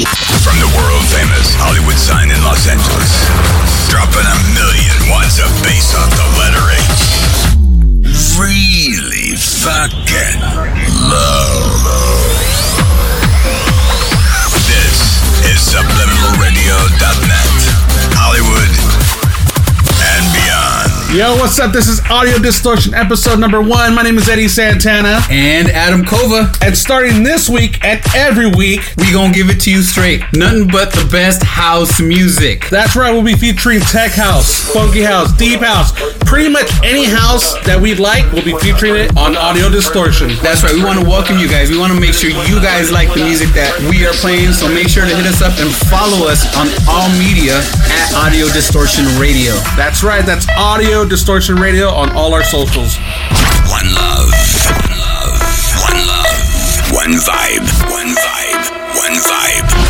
From the world famous Hollywood sign in Los Angeles, dropping a million watts of bass off the letter H. Really fucking low. Yo, what's up? This is Audio Distortion episode number one. My name is Eddy Santana. and Adam Cova. And starting this week and every week, We gonna give it to you straight. Nothing but the best house music. that's right, we'll be featuring tech house, funky house, deep house, pretty much any house that we'd like, we'll be featuring it on Audio Distortion. That's right. We want to welcome you guys. We want to make sure you guys like the music that we are playing. So make sure to hit us up and follow us on all media at Audio Distortion Radio. That's right, that's Audio Distortion Radio on all our socials. One love. One love. One love. One vibe. One vibe. One vibe.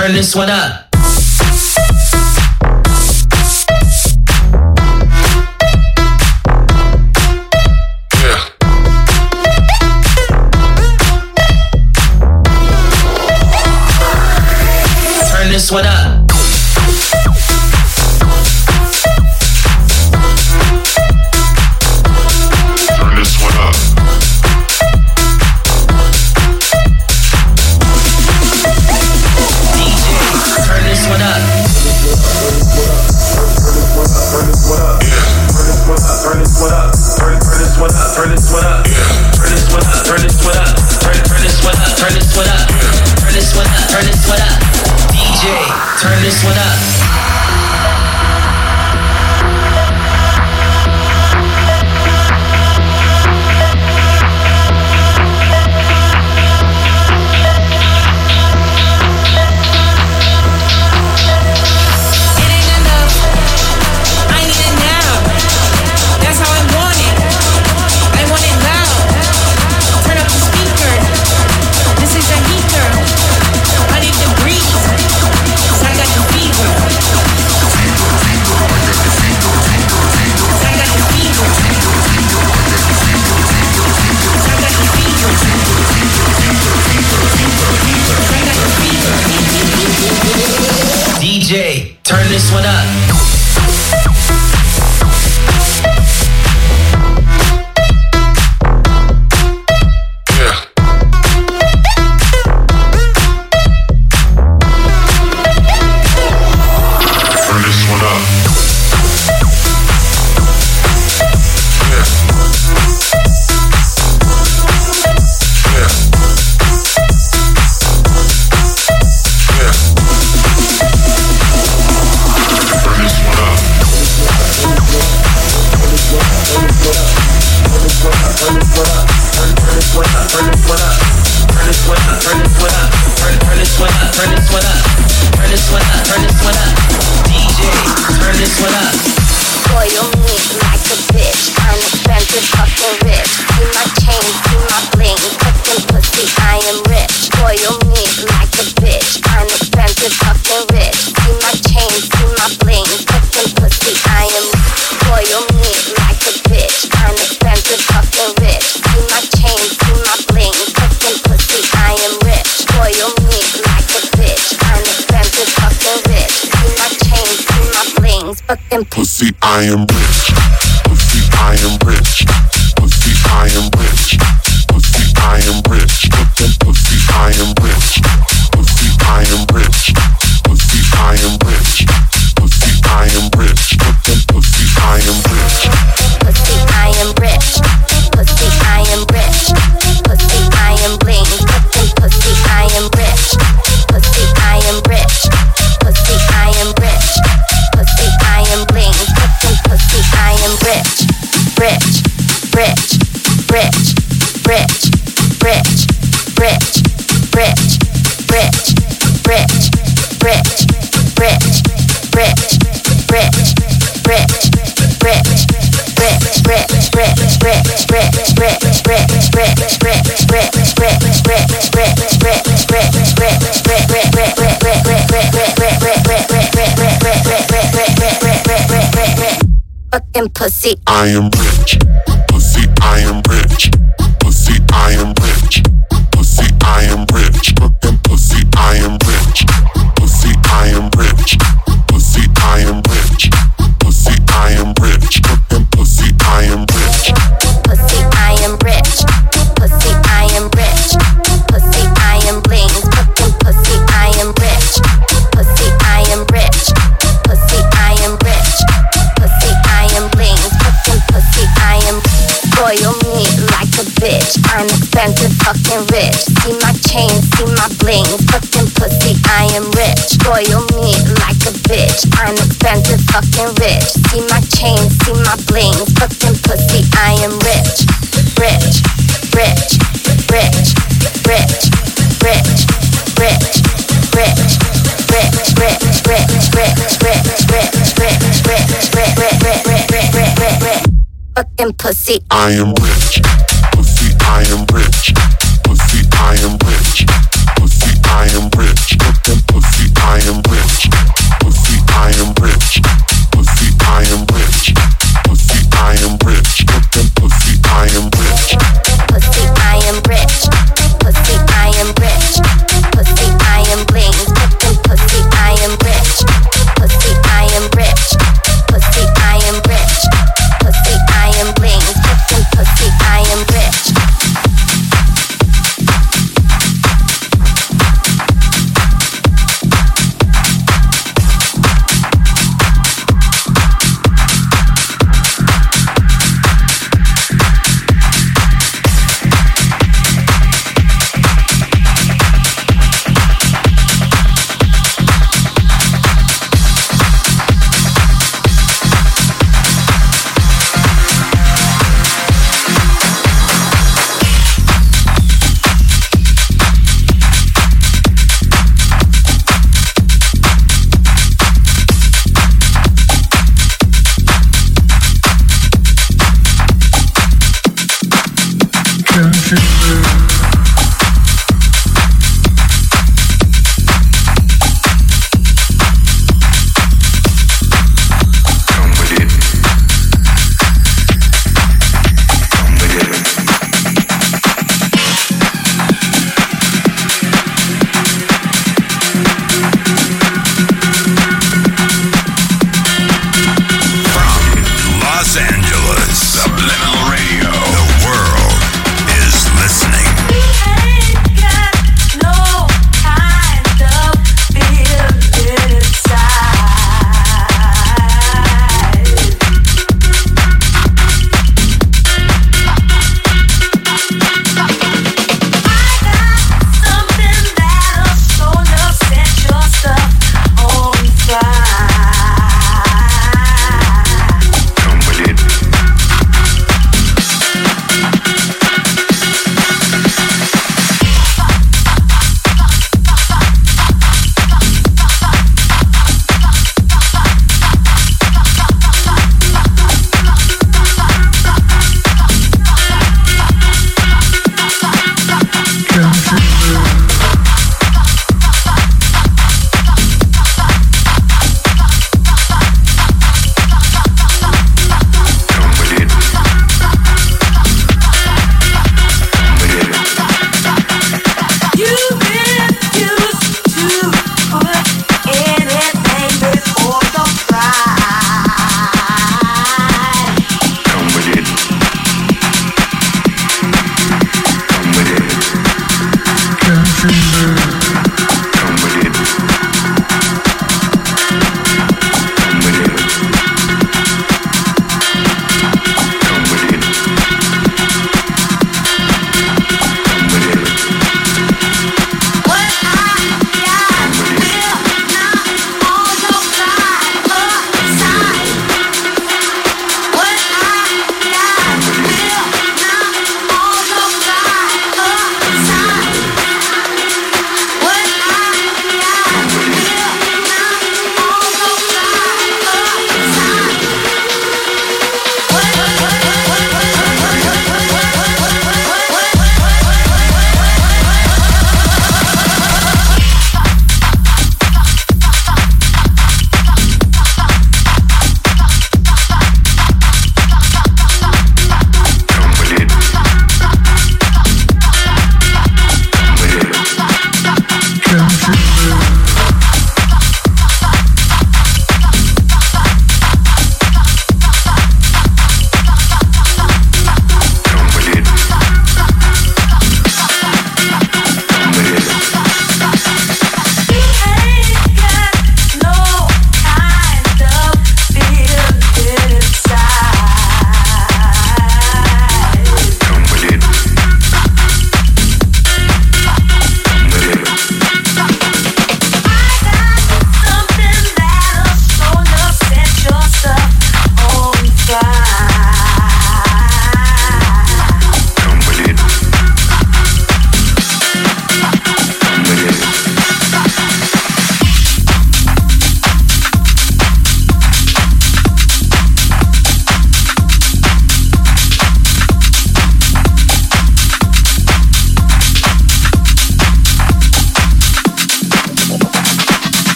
Turn this one up. Turn this one up. DJ, turn Turn this one up. Turn this one up. Turn this one up. DJ, turn this one up. Like a bitch. Fucking rich. See my see my bling. Cooking pussy, I am rich. Like a bitch. Fucking rich. See my chain, see my bling. I am rich. Pussy, I am rich. Pussy, I am rich. I am rich. fucking rich. See my chains, see my bling. Fucking pussy, I am rich. Rich, rich, rich, rich, rich, rich, rich, rich, rich, rich, rich, rich, rich, rich, rich, rich, rich, Fucking pussy, I am rich. Pussy, I am rich. Pussy, I am rich. Pussy, I am rich. Fucking pussy, I am rich. Pussy. Pussy, I am rich. Pussy, I am rich. Pussy, I am rich.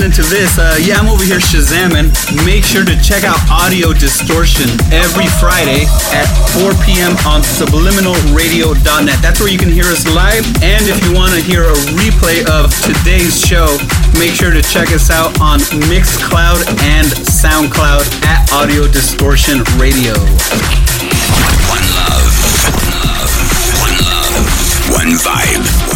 Listening to this. Uh, yeah, I'm over here shazamming. Make sure to check out Audio Distortion every Friday at 4 p.m. on subliminalradio.net. That's where you can hear us live. And if you want to hear a replay of today's show, make sure to check us out on Mixcloud and SoundCloud at Audio Distortion Radio. One love. One love. One vibe. One vibe.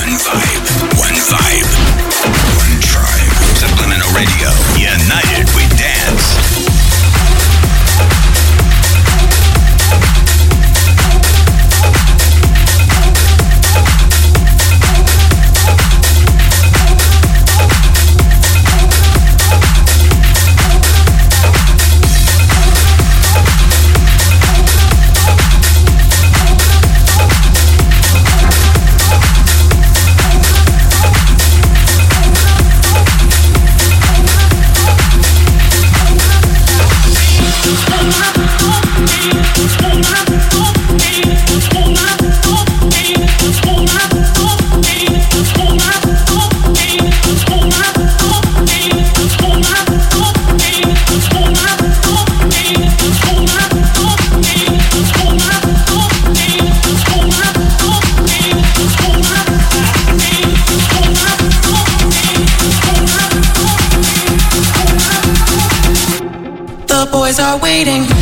Are waiting.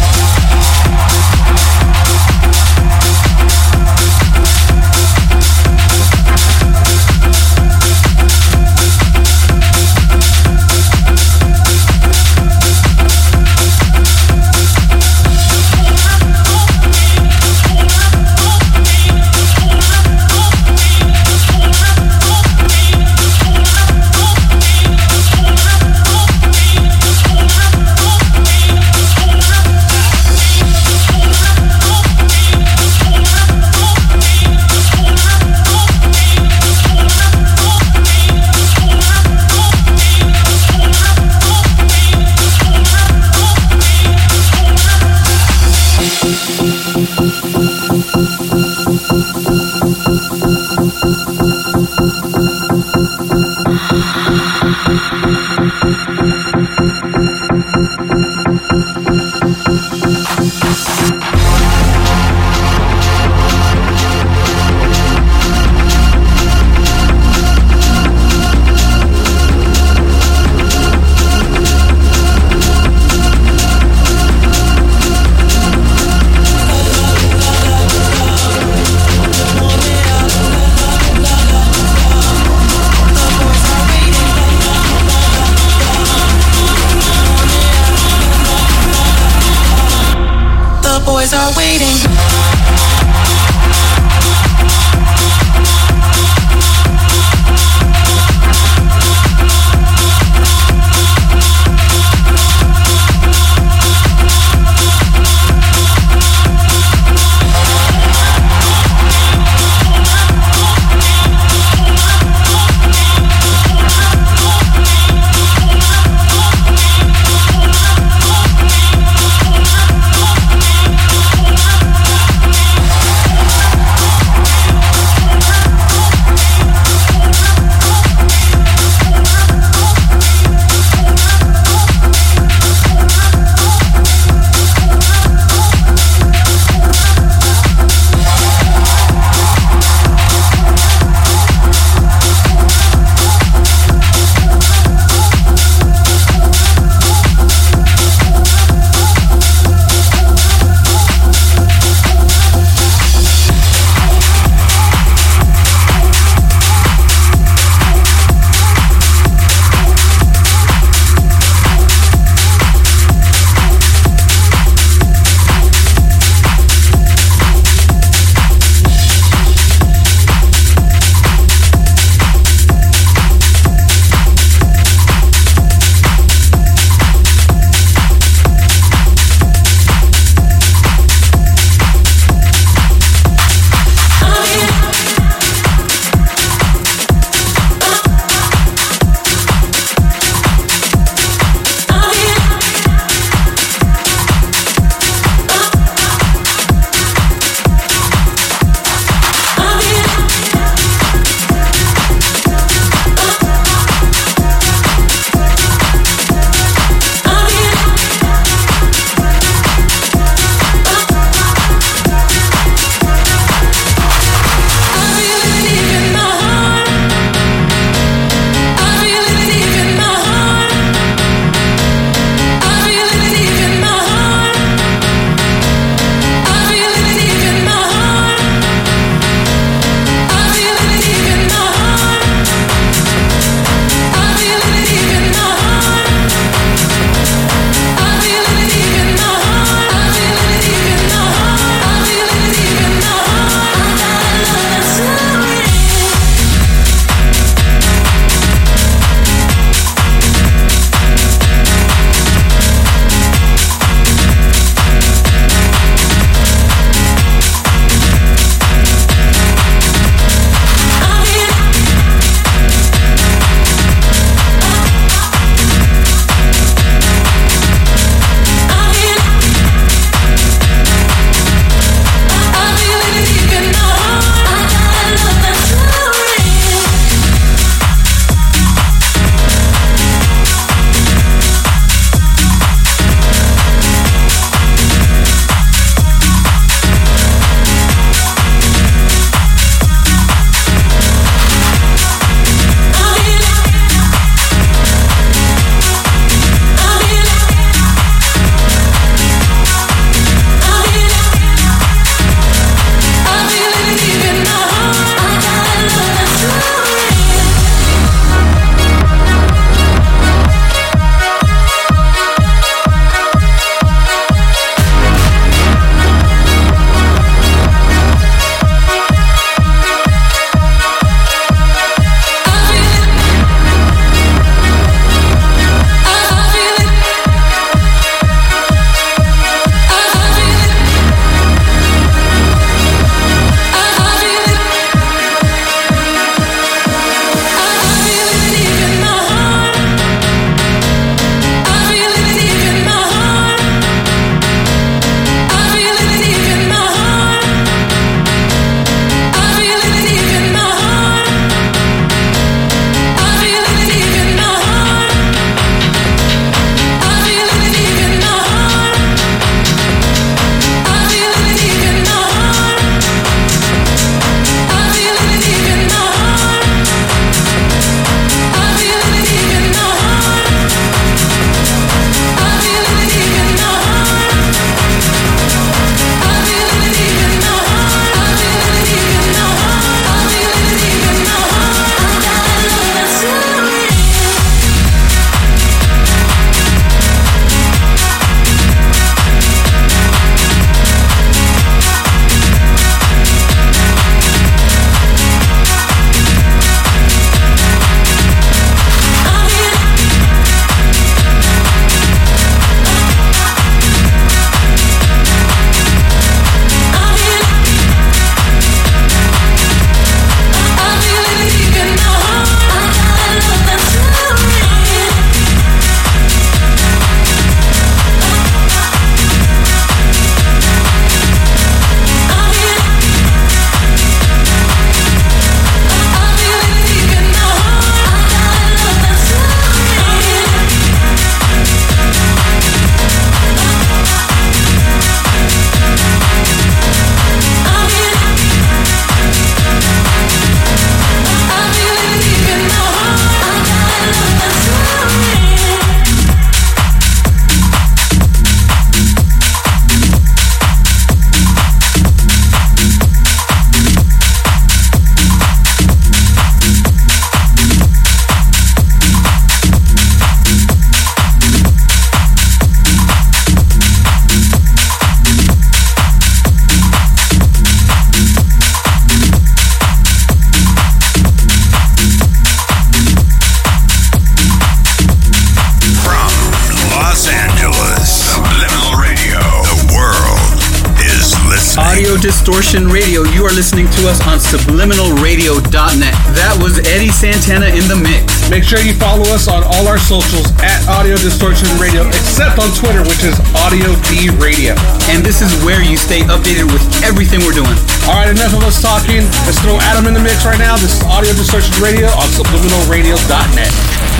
Distortion Radio. You are listening to us on subliminalradio.net. That was Eddy Santana in the mix. Make sure you follow us on all our socials at Audio Distortion Radio, except on Twitter, which is Audio D Radio. And this is where you stay updated with everything we're doing. All right, enough of us talking. Let's throw Adam in the mix right now. This is Audio Distortion Radio on subliminalradio.net.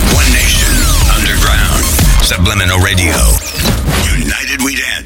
One nation, underground, subliminal radio. United we dance.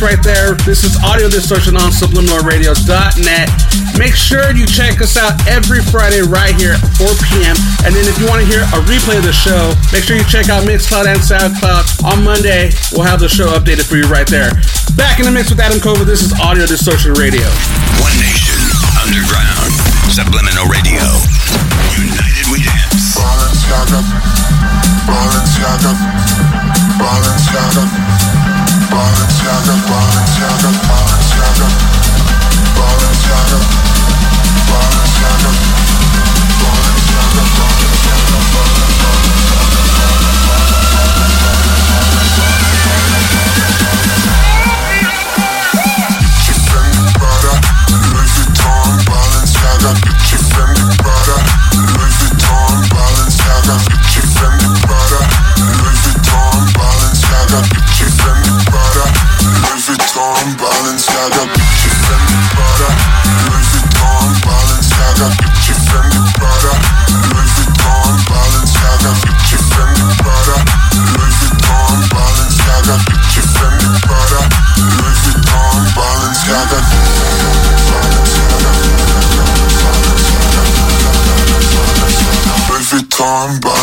right there. This is Audio Distortion on subliminalradio.net. Make sure you check us out every Friday right here at 4 p.m. And then if you want to hear a replay of the show, make sure you check out Mixcloud and SoundCloud. On Monday, we'll have the show updated for you right there. Back in the mix with Adam Cova. This is Audio Distortion Radio. One Nation, Underground, Subliminal Radio. United we dance. Balenciaga, Balenciaga, Balenciaga. Balenciaga, Balenciaga, Balenciaga, Balenciaga. bomb.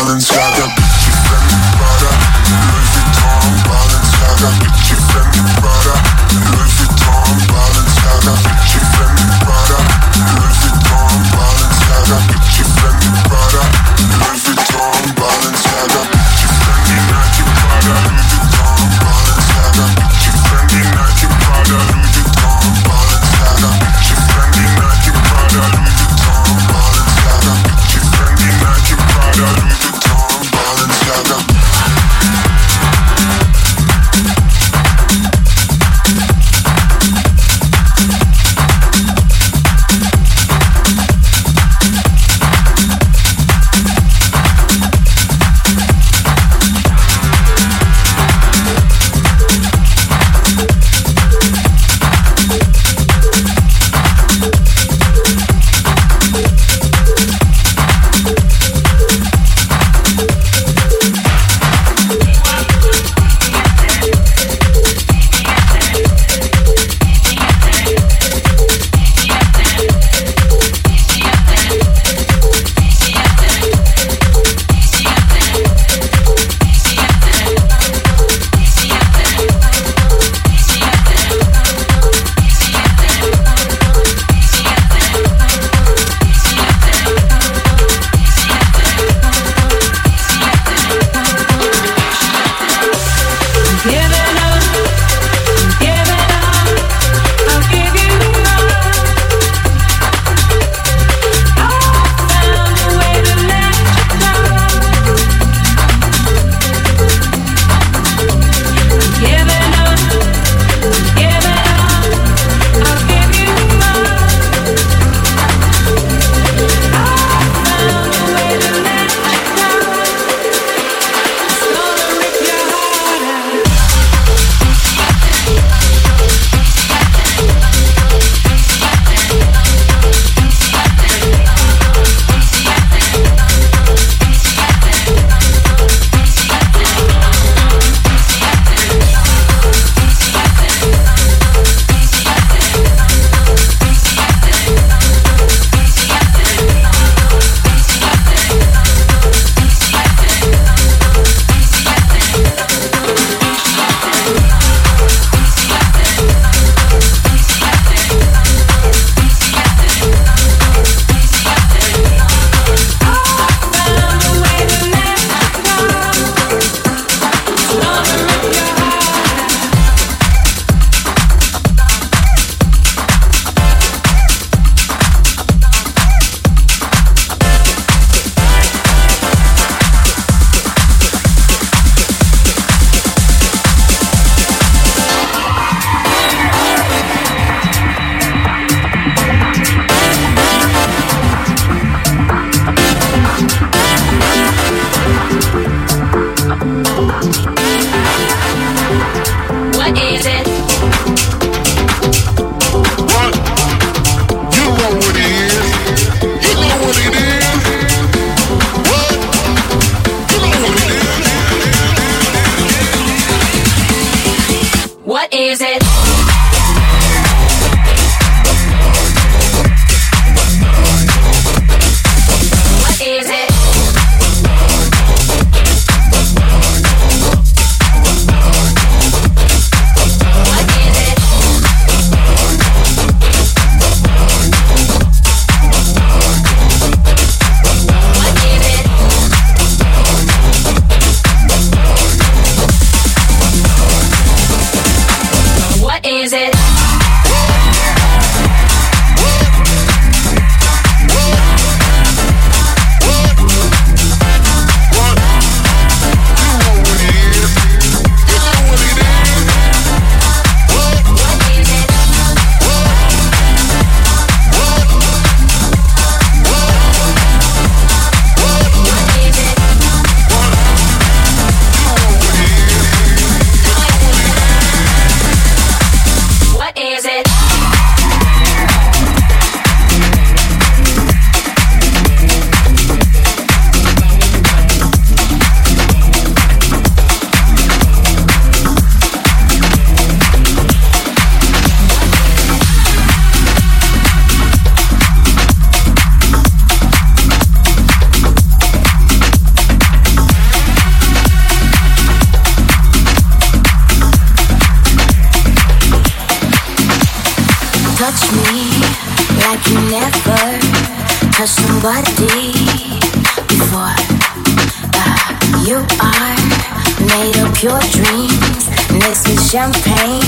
champagne.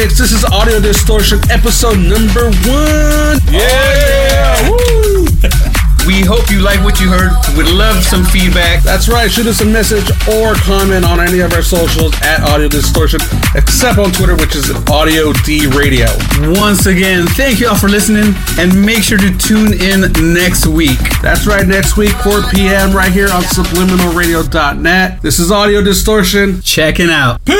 mix. This is Audio Distortion episode number one. Yeah! Oh, we hope you like what you heard. We'd love some feedback. That's right. Shoot us a message or comment on any of our socials at Audio Distortion, except on Twitter, which is Audio D Radio. Once again, thank you all for listening and make sure to tune in next week. That's right, next week, 4 p.m. right here on subliminalradio.net. This is Audio Distortion. Checking out. Peace.